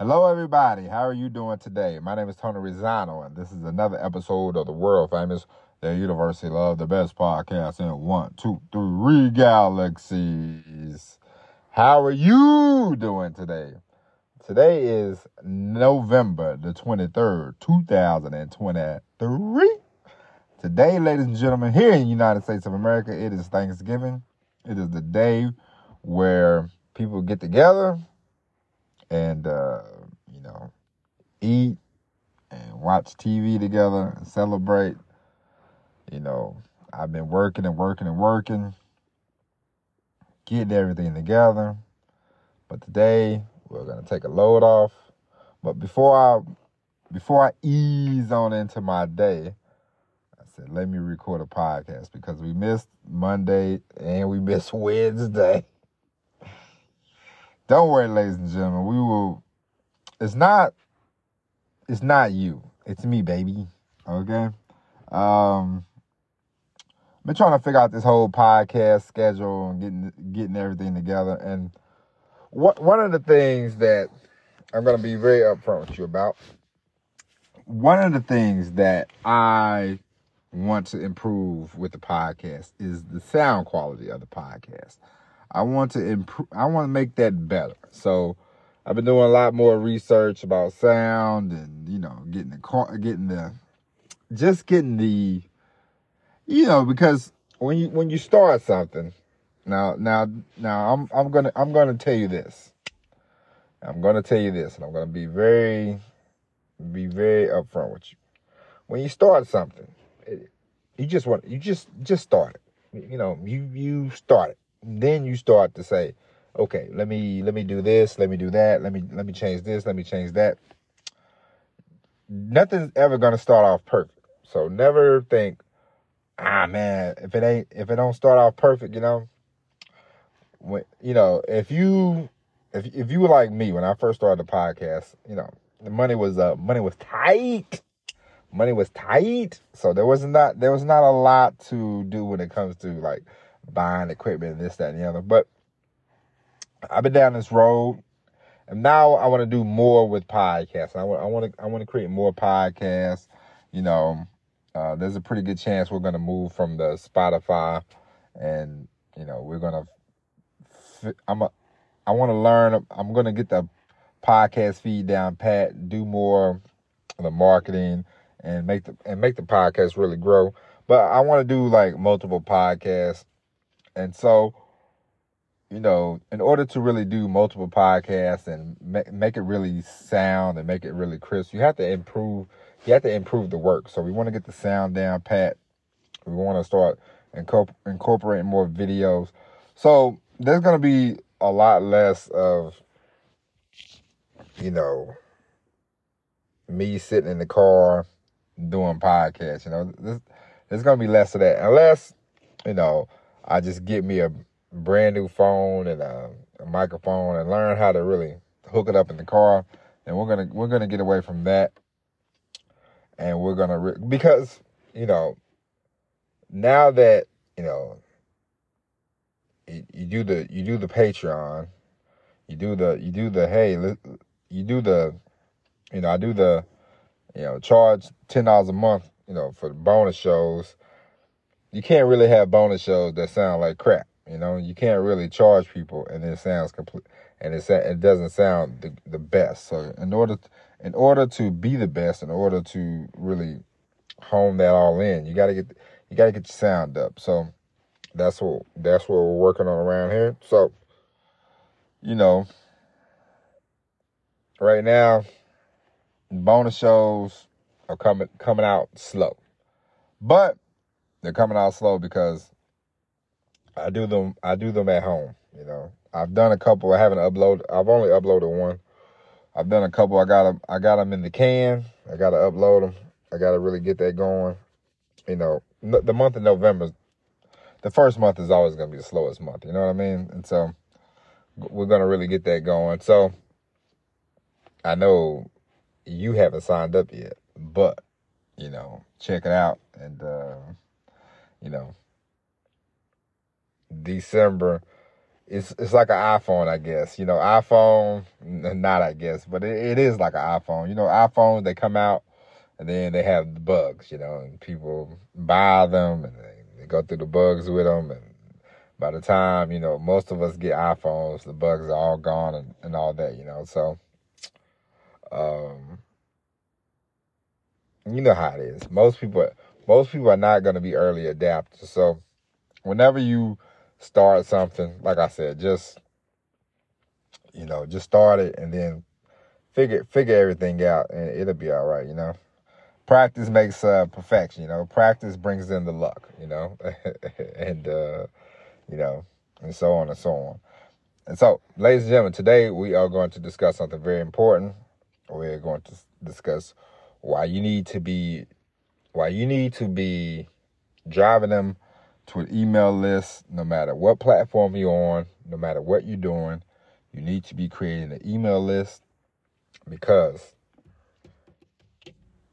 Hello, everybody. How are you doing today? My name is Tony Rizano, and this is another episode of the world famous The University Love, the best podcast in one, two, three galaxies. How are you doing today? Today is November the 23rd, 2023. Today, ladies and gentlemen, here in the United States of America, it is Thanksgiving. It is the day where people get together and uh, you know eat and watch TV together and celebrate. You know, I've been working and working and working, getting everything together. But today we're gonna take a load off. But before I before I ease on into my day, I said let me record a podcast because we missed Monday and we missed Wednesday. Don't worry, ladies and gentlemen. We will. It's not. It's not you. It's me, baby. Okay. Um. Been trying to figure out this whole podcast schedule and getting getting everything together. And what one of the things that I'm to be very upfront with you about. One of the things that I want to improve with the podcast is the sound quality of the podcast. I want to improve. I want to make that better. So I've been doing a lot more research about sound and you know getting the car, getting the, just getting the, you know because when you when you start something, now now now I'm I'm gonna I'm gonna tell you this. I'm gonna tell you this, and I'm gonna be very be very upfront with you. When you start something, it, you just want you just just start it. You know you you start it then you start to say, okay, let me let me do this, let me do that, let me let me change this, let me change that. Nothing's ever gonna start off perfect. So never think, ah man, if it ain't if it don't start off perfect, you know, when you know, if you if if you were like me when I first started the podcast, you know, the money was uh money was tight. Money was tight. So there was not there was not a lot to do when it comes to like buying equipment and this, that, and the other. But I've been down this road, and now I want to do more with podcasts. I want, I want to, I want to create more podcasts. You know, uh, there's a pretty good chance we're going to move from the Spotify, and you know, we're gonna. I'm a, I want to learn. I'm going to get the podcast feed down pat. Do more the marketing and make the and make the podcast really grow. But I want to do like multiple podcasts and so, you know, in order to really do multiple podcasts and make, make it really sound and make it really crisp, you have to improve. You have to improve the work. So we want to get the sound down pat. We want to start incorpor- incorporating more videos. So there's going to be a lot less of, you know, me sitting in the car doing podcasts. You know, there's, there's going to be less of that unless, you know, I just get me a brand new phone and a, a microphone and learn how to really hook it up in the car. And we're gonna we're gonna get away from that, and we're gonna re- because you know now that you know you, you do the you do the Patreon, you do the you do the hey you do the you know I do the you know charge ten dollars a month you know for the bonus shows you can't really have bonus shows that sound like crap. You know, you can't really charge people and it sounds complete and it it doesn't sound the, the best. So in order in order to be the best, in order to really hone that all in, you got to get you got to get your sound up. So that's what that's what we're working on around here. So you know, right now bonus shows are coming coming out slow. But they're coming out slow because I do them I do them at home, you know. I've done a couple. I haven't uploaded. I've only uploaded one. I've done a couple. I got them. I got them in the can. I got to upload them. I got to really get that going. You know, the month of November, the first month is always going to be the slowest month. You know what I mean? And so we're going to really get that going. So I know you haven't signed up yet, but you know, check it out and. uh you know, December it's it's like an iPhone, I guess. You know, iPhone, not I guess, but it, it is like an iPhone. You know, iPhones they come out and then they have the bugs. You know, and people buy them and they, they go through the bugs with them, and by the time you know most of us get iPhones, the bugs are all gone and, and all that. You know, so um, you know how it is. Most people most people are not going to be early adapters. So whenever you start something, like I said, just you know, just start it and then figure figure everything out and it'll be all right, you know. Practice makes uh, perfection, you know. Practice brings in the luck, you know. and uh, you know, and so on and so on. And so, ladies and gentlemen, today we are going to discuss something very important. We're going to discuss why you need to be why you need to be driving them to an email list no matter what platform you're on, no matter what you're doing. You need to be creating an email list because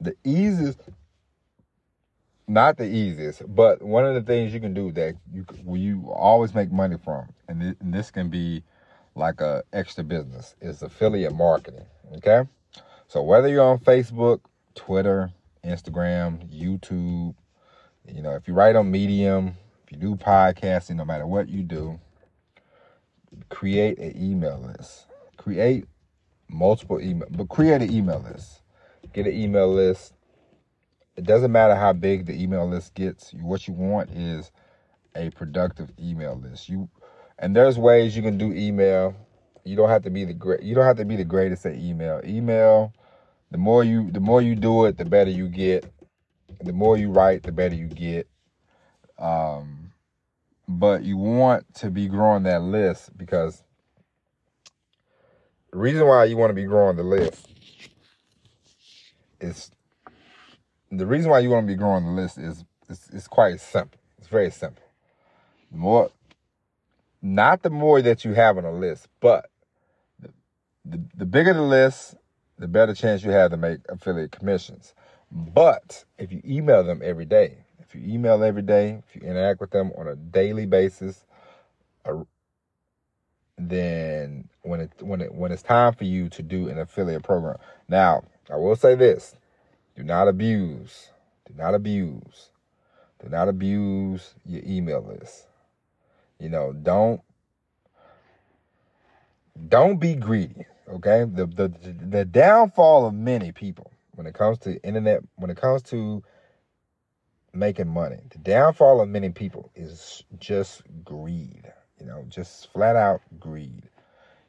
the easiest not the easiest, but one of the things you can do that you you always make money from, and, th- and this can be like a extra business, is affiliate marketing. Okay, so whether you're on Facebook, Twitter, Instagram, YouTube. You know, if you write on Medium, if you do podcasting, no matter what you do, create an email list. Create multiple email, but create an email list. Get an email list. It doesn't matter how big the email list gets. What you want is a productive email list. You and there's ways you can do email. You don't have to be the great. You don't have to be the greatest at email. Email the more you the more you do it, the better you get. The more you write, the better you get. Um, but you want to be growing that list because the reason why you want to be growing the list is the reason why you want to be growing the list is it's, it's quite simple. It's very simple. The more, not the more that you have on a list, but the, the, the bigger the list, the better chance you have to make affiliate commissions. But if you email them every day, if you email every day, if you interact with them on a daily basis, then when it when it when it's time for you to do an affiliate program. Now, I will say this: do not abuse, do not abuse, do not abuse your email list. You know, don't don't be greedy. Okay, the the the downfall of many people when it comes to internet, when it comes to making money, the downfall of many people is just greed. You know, just flat out greed.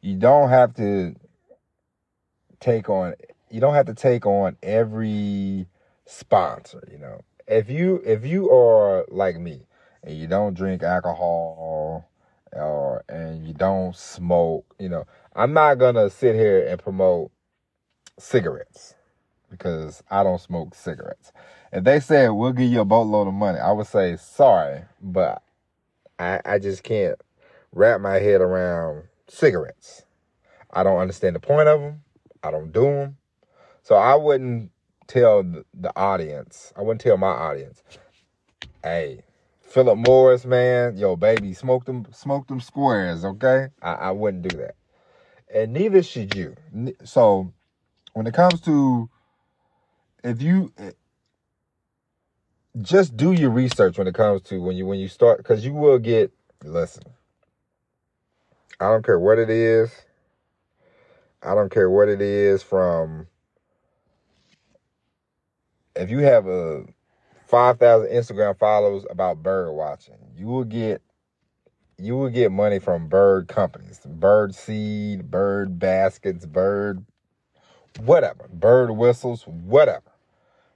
You don't have to take on. You don't have to take on every sponsor. You know, if you if you are like me and you don't drink alcohol or and you don't smoke, you know, I'm not gonna sit here and promote cigarettes because I don't smoke cigarettes. If they said we'll give you a boatload of money, I would say sorry, but I I just can't wrap my head around cigarettes. I don't understand the point of them. I don't do them. So I wouldn't tell the audience, I wouldn't tell my audience, hey, Philip Morris, man, yo, baby, smoke them, smoke them squares, okay? I, I wouldn't do that, and neither should you. So, when it comes to, if you eh, just do your research when it comes to when you when you start, because you will get. Listen, I don't care what it is. I don't care what it is from. If you have a 5,000 Instagram followers about bird watching. You will get you will get money from bird companies, bird seed, bird baskets, bird whatever, bird whistles, whatever.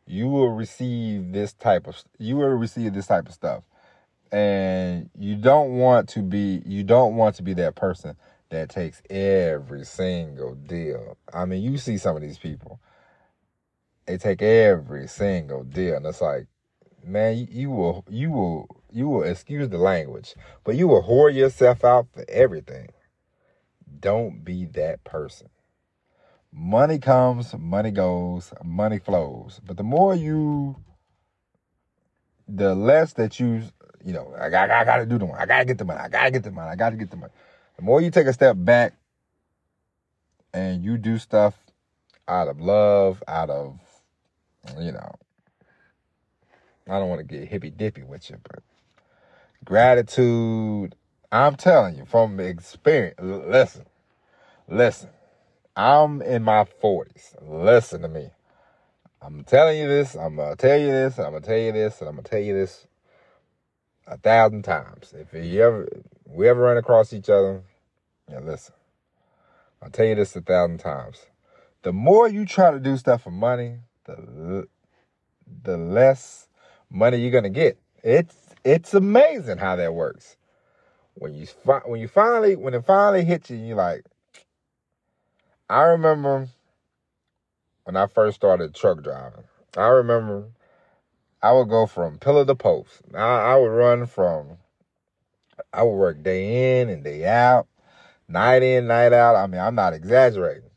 You will receive this type of you will receive this type of stuff. And you don't want to be you don't want to be that person that takes every single deal. I mean, you see some of these people. They take every single deal and it's like man, you, you will you will you will excuse the language, but you will whore yourself out for everything. Don't be that person. Money comes, money goes, money flows. But the more you, the less that you, you know, I, I, I got to do the money. I got to get the money. I got to get the money. I got to get the money. the more you take a step back and you do stuff out of love, out of, you know, I don't want to get hippy dippy with you, but gratitude. I'm telling you from experience. Listen, listen. I'm in my 40s. Listen to me. I'm telling you this. I'm gonna tell you this. I'm gonna tell you this, and I'm gonna tell you this a thousand times. If you ever we ever run across each other, yeah, listen. I'll tell you this a thousand times. The more you try to do stuff for money, the the less money you're gonna get. It's it's amazing how that works. When you when you finally when it finally hits you, you're like, I remember when I first started truck driving. I remember I would go from pillar to post. I, I would run from, I would work day in and day out, night in, night out. I mean, I'm not exaggerating.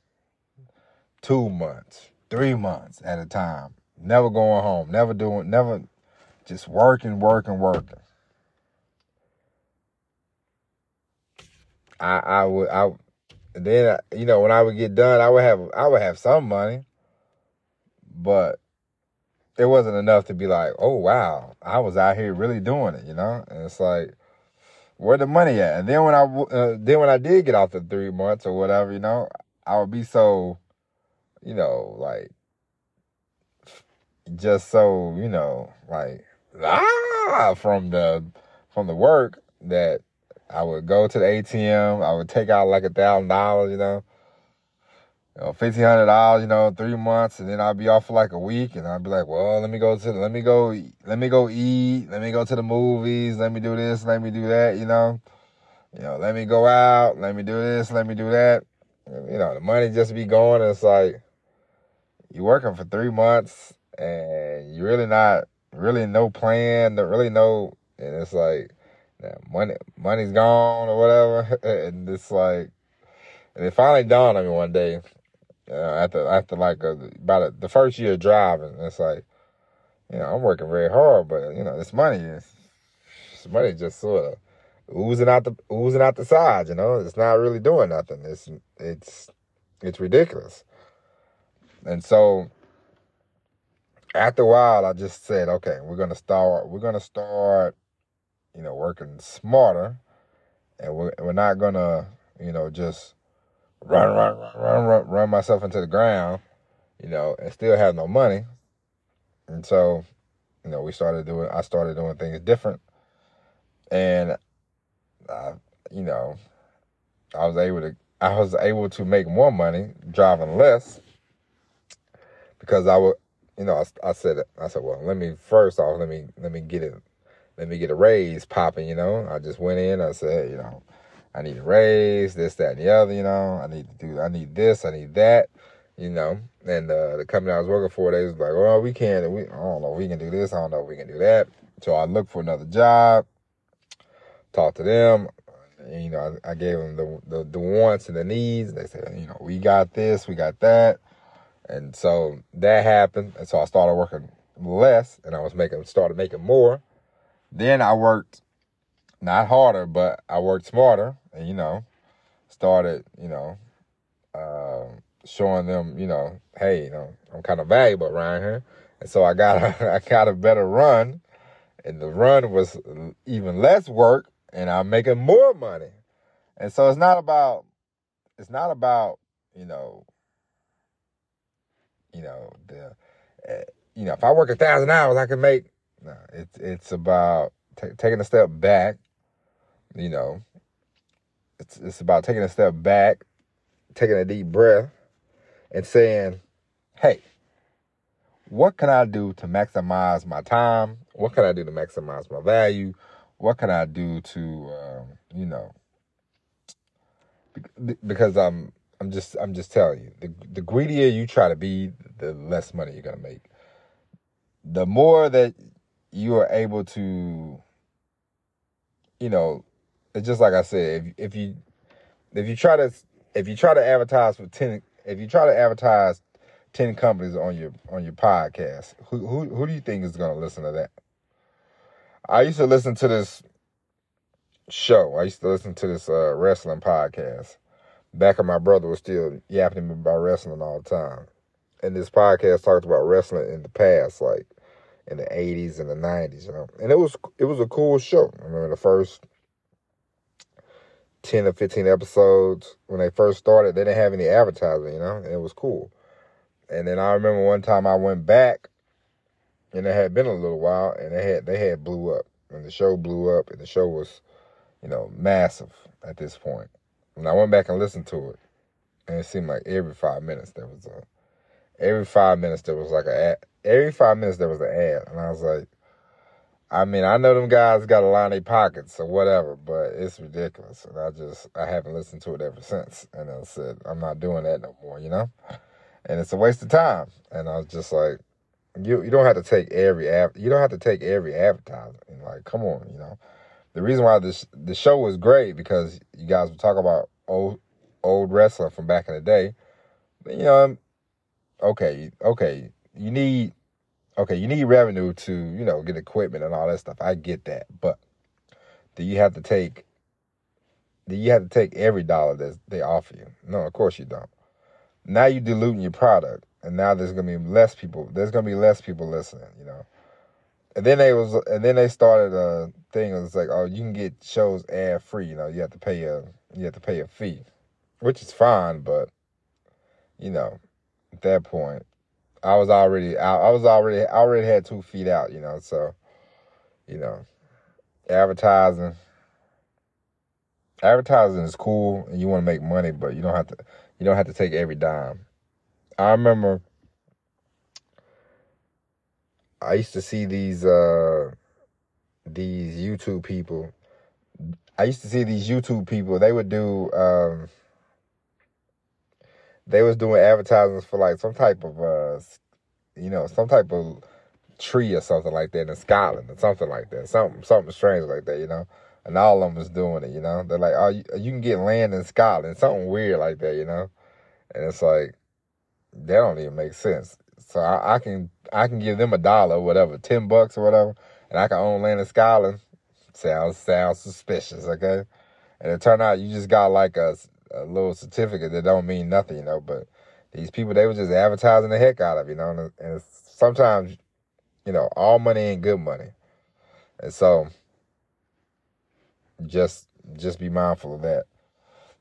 Two months, three months at a time. Never going home, never doing, never just working, working, working. I, I would, I, then, you know, when I would get done, I would have, I would have some money, but it wasn't enough to be like, oh wow, I was out here really doing it, you know. And it's like, where the money at? And then when I uh, then when I did get off the three months or whatever, you know, I would be so, you know, like, just so you know, like ah from the from the work that I would go to the ATM, I would take out like a thousand dollars, you know, you know, fifteen hundred dollars, you know, three months, and then I'd be off for like a week, and I'd be like, well, let me go to, let me go, let me go eat, let me go to the movies, let me do this, let me do that, you know, you know, let me go out, let me do this, let me do that, you know, the money just be going, and it's like you working for three months, and you're really not, really no plan, really no, and it's like, money, money's gone or whatever, and it's like, and it finally dawned on me one day uh, after after like a, about a, the first year driving, it's like, you know, I'm working very hard, but you know, this money is this money just sort of oozing out the oozing out the sides. You know, it's not really doing nothing. It's it's it's ridiculous. And so after a while, I just said, okay, we're gonna start. We're gonna start, you know, working smarter, and we're we're not gonna, you know, just run, run, run, run, run, run myself into the ground, you know, and still have no money. And so, you know, we started doing, I started doing things different. And, uh, you know, I was able to, I was able to make more money driving less because I would, you know, I, I said, I said, well, let me first off, let me, let me get it, let me get a raise popping, you know. I just went in, I said, you know, I need a raise, this, that, and the other, you know. I need to do, I need this, I need that, you know. And uh, the company I was working for, they was like, well, we can't, we, I don't know if we can do this, I don't know if we can do that. So I looked for another job, talked to them, and, you know, I, I gave them the, the, the wants and the needs. They said, you know, we got this, we got that. And so that happened. And so I started working less and I was making, started making more. Then I worked not harder, but I worked smarter and, you know, started, you know, uh, showing them, you know, hey, you know, I'm kind of valuable around here. And so I got a, I got a better run and the run was even less work and I'm making more money. And so it's not about, it's not about, you know, you know, the, uh, you know, if I work a thousand hours, I can make, no, it's, it's about t- taking a step back you know, it's it's about taking a step back, taking a deep breath, and saying, "Hey, what can I do to maximize my time? What can I do to maximize my value? What can I do to, um, you know, because I'm I'm just I'm just telling you, the the greedier you try to be, the less money you're gonna make. The more that you are able to, you know, it's just like I said, if if you if you try to if you try to advertise for ten if you try to advertise ten companies on your on your podcast, who who who do you think is gonna listen to that? I used to listen to this show. I used to listen to this uh, wrestling podcast. Back when my brother was still yapping about wrestling all the time. And this podcast talked about wrestling in the past, like in the 80s and the 90s, you know. And it was it was a cool show. I remember the first 10 or 15 episodes when they first started, they didn't have any advertising, you know. And it was cool. And then I remember one time I went back and it had been a little while and they had they had blew up. And the show blew up and the show was, you know, massive at this point. And I went back and listened to it. And it seemed like every five minutes there was a every five minutes there was like a ad, every five minutes there was an ad. And I was like, I mean, I know them guys got to line their pockets or whatever, but it's ridiculous. And I just, I haven't listened to it ever since. And I said, I'm not doing that no more, you know? And it's a waste of time. And I was just like, you you don't have to take every ad, you don't have to take every advertising. Like, come on, you know. The reason why this the show was great because you guys were talking about old old wrestling from back in the day. You know, um, okay, okay, you need okay, you need revenue to, you know, get equipment and all that stuff. I get that. But do you have to take do you have to take every dollar that they offer you? No, of course you don't. Now you're diluting your product and now there's gonna be less people there's gonna be less people listening, you know. And then they was and then they started a thing was like, oh, you can get shows ad free, you know, you have to pay a you have to pay a fee. Which is fine, but you know, at that point, I was already out. I was already I already had two feet out, you know. So, you know, advertising. Advertising is cool, and you want to make money, but you don't have to. You don't have to take every dime. I remember. I used to see these uh these YouTube people. I used to see these YouTube people. They would do um they was doing advertisements for like some type of uh you know some type of tree or something like that in Scotland or something like that. Something something strange like that you know? And all of them was doing it you know? They're like oh you, you can get land in Scotland. Something weird like that you know? And it's like that don't even make sense. So I, I can I can give them a dollar or whatever ten bucks or whatever and I can own land in Scotland sounds sounds suspicious okay and it turned out you just got like a a little certificate that don't mean nothing, you know. But these people, they were just advertising the heck out of, you know. And, and sometimes, you know, all money ain't good money, and so just just be mindful of that.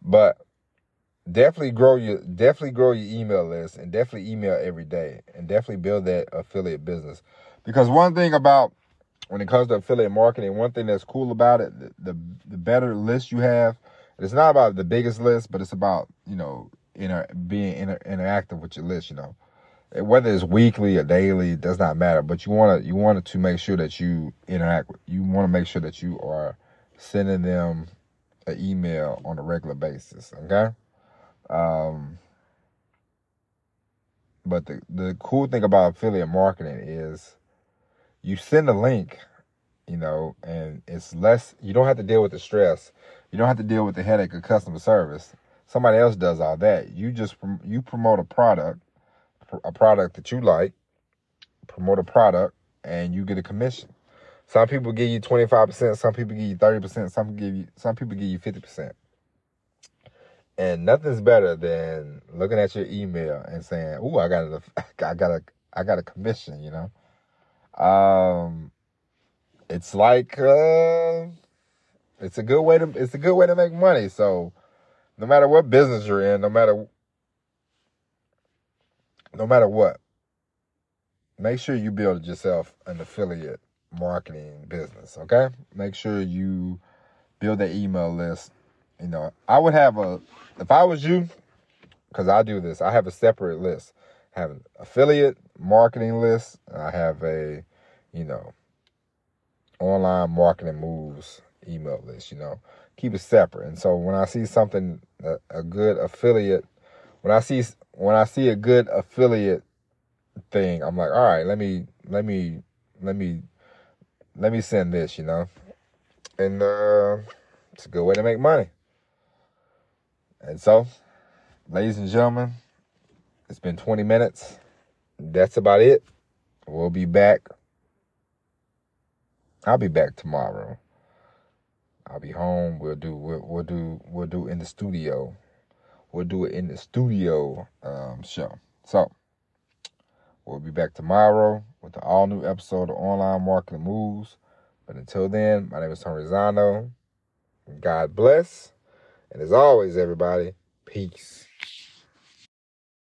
But definitely grow your definitely grow your email list and definitely email every day and definitely build that affiliate business. Because one thing about when it comes to affiliate marketing, one thing that's cool about it, the, the, the better list you have, it's not about the biggest list, but it's about you know inter- being inter- interactive with your list. You know, whether it's weekly or daily, it does not matter. But you want to you wanted to make sure that you interact. With, you want to make sure that you are sending them an email on a regular basis. Okay. Um, but the the cool thing about affiliate marketing is you send a link, you know, and it's less. You don't have to deal with the stress you don't have to deal with the headache of customer service. Somebody else does all that. You just you promote a product, a product that you like, promote a product, and you get a commission. Some people give you twenty five percent. Some people give you thirty percent. Some give you some people give you fifty percent. And nothing's better than looking at your email and saying, "Ooh, I got a, I got a, I got a commission." You know, um, it's like. Uh, it's a good way to it's a good way to make money. So no matter what business you're in, no matter no matter what, make sure you build yourself an affiliate marketing business, okay? Make sure you build that email list. You know, I would have a if I was you, because I do this, I have a separate list. I have an affiliate marketing list. I have a, you know, online marketing moves email list, you know. Keep it separate. And so when I see something a, a good affiliate when I see when I see a good affiliate thing, I'm like, all right, let me let me let me let me send this, you know. And uh it's a good way to make money. And so, ladies and gentlemen, it's been 20 minutes. That's about it. We'll be back. I'll be back tomorrow. I'll be home. We'll do we'll, we'll do we'll do in the studio. We'll do it in the studio um, show. So we'll be back tomorrow with the all new episode of Online Marketing Moves. But until then, my name is Tony Zano. God bless. And as always, everybody, peace.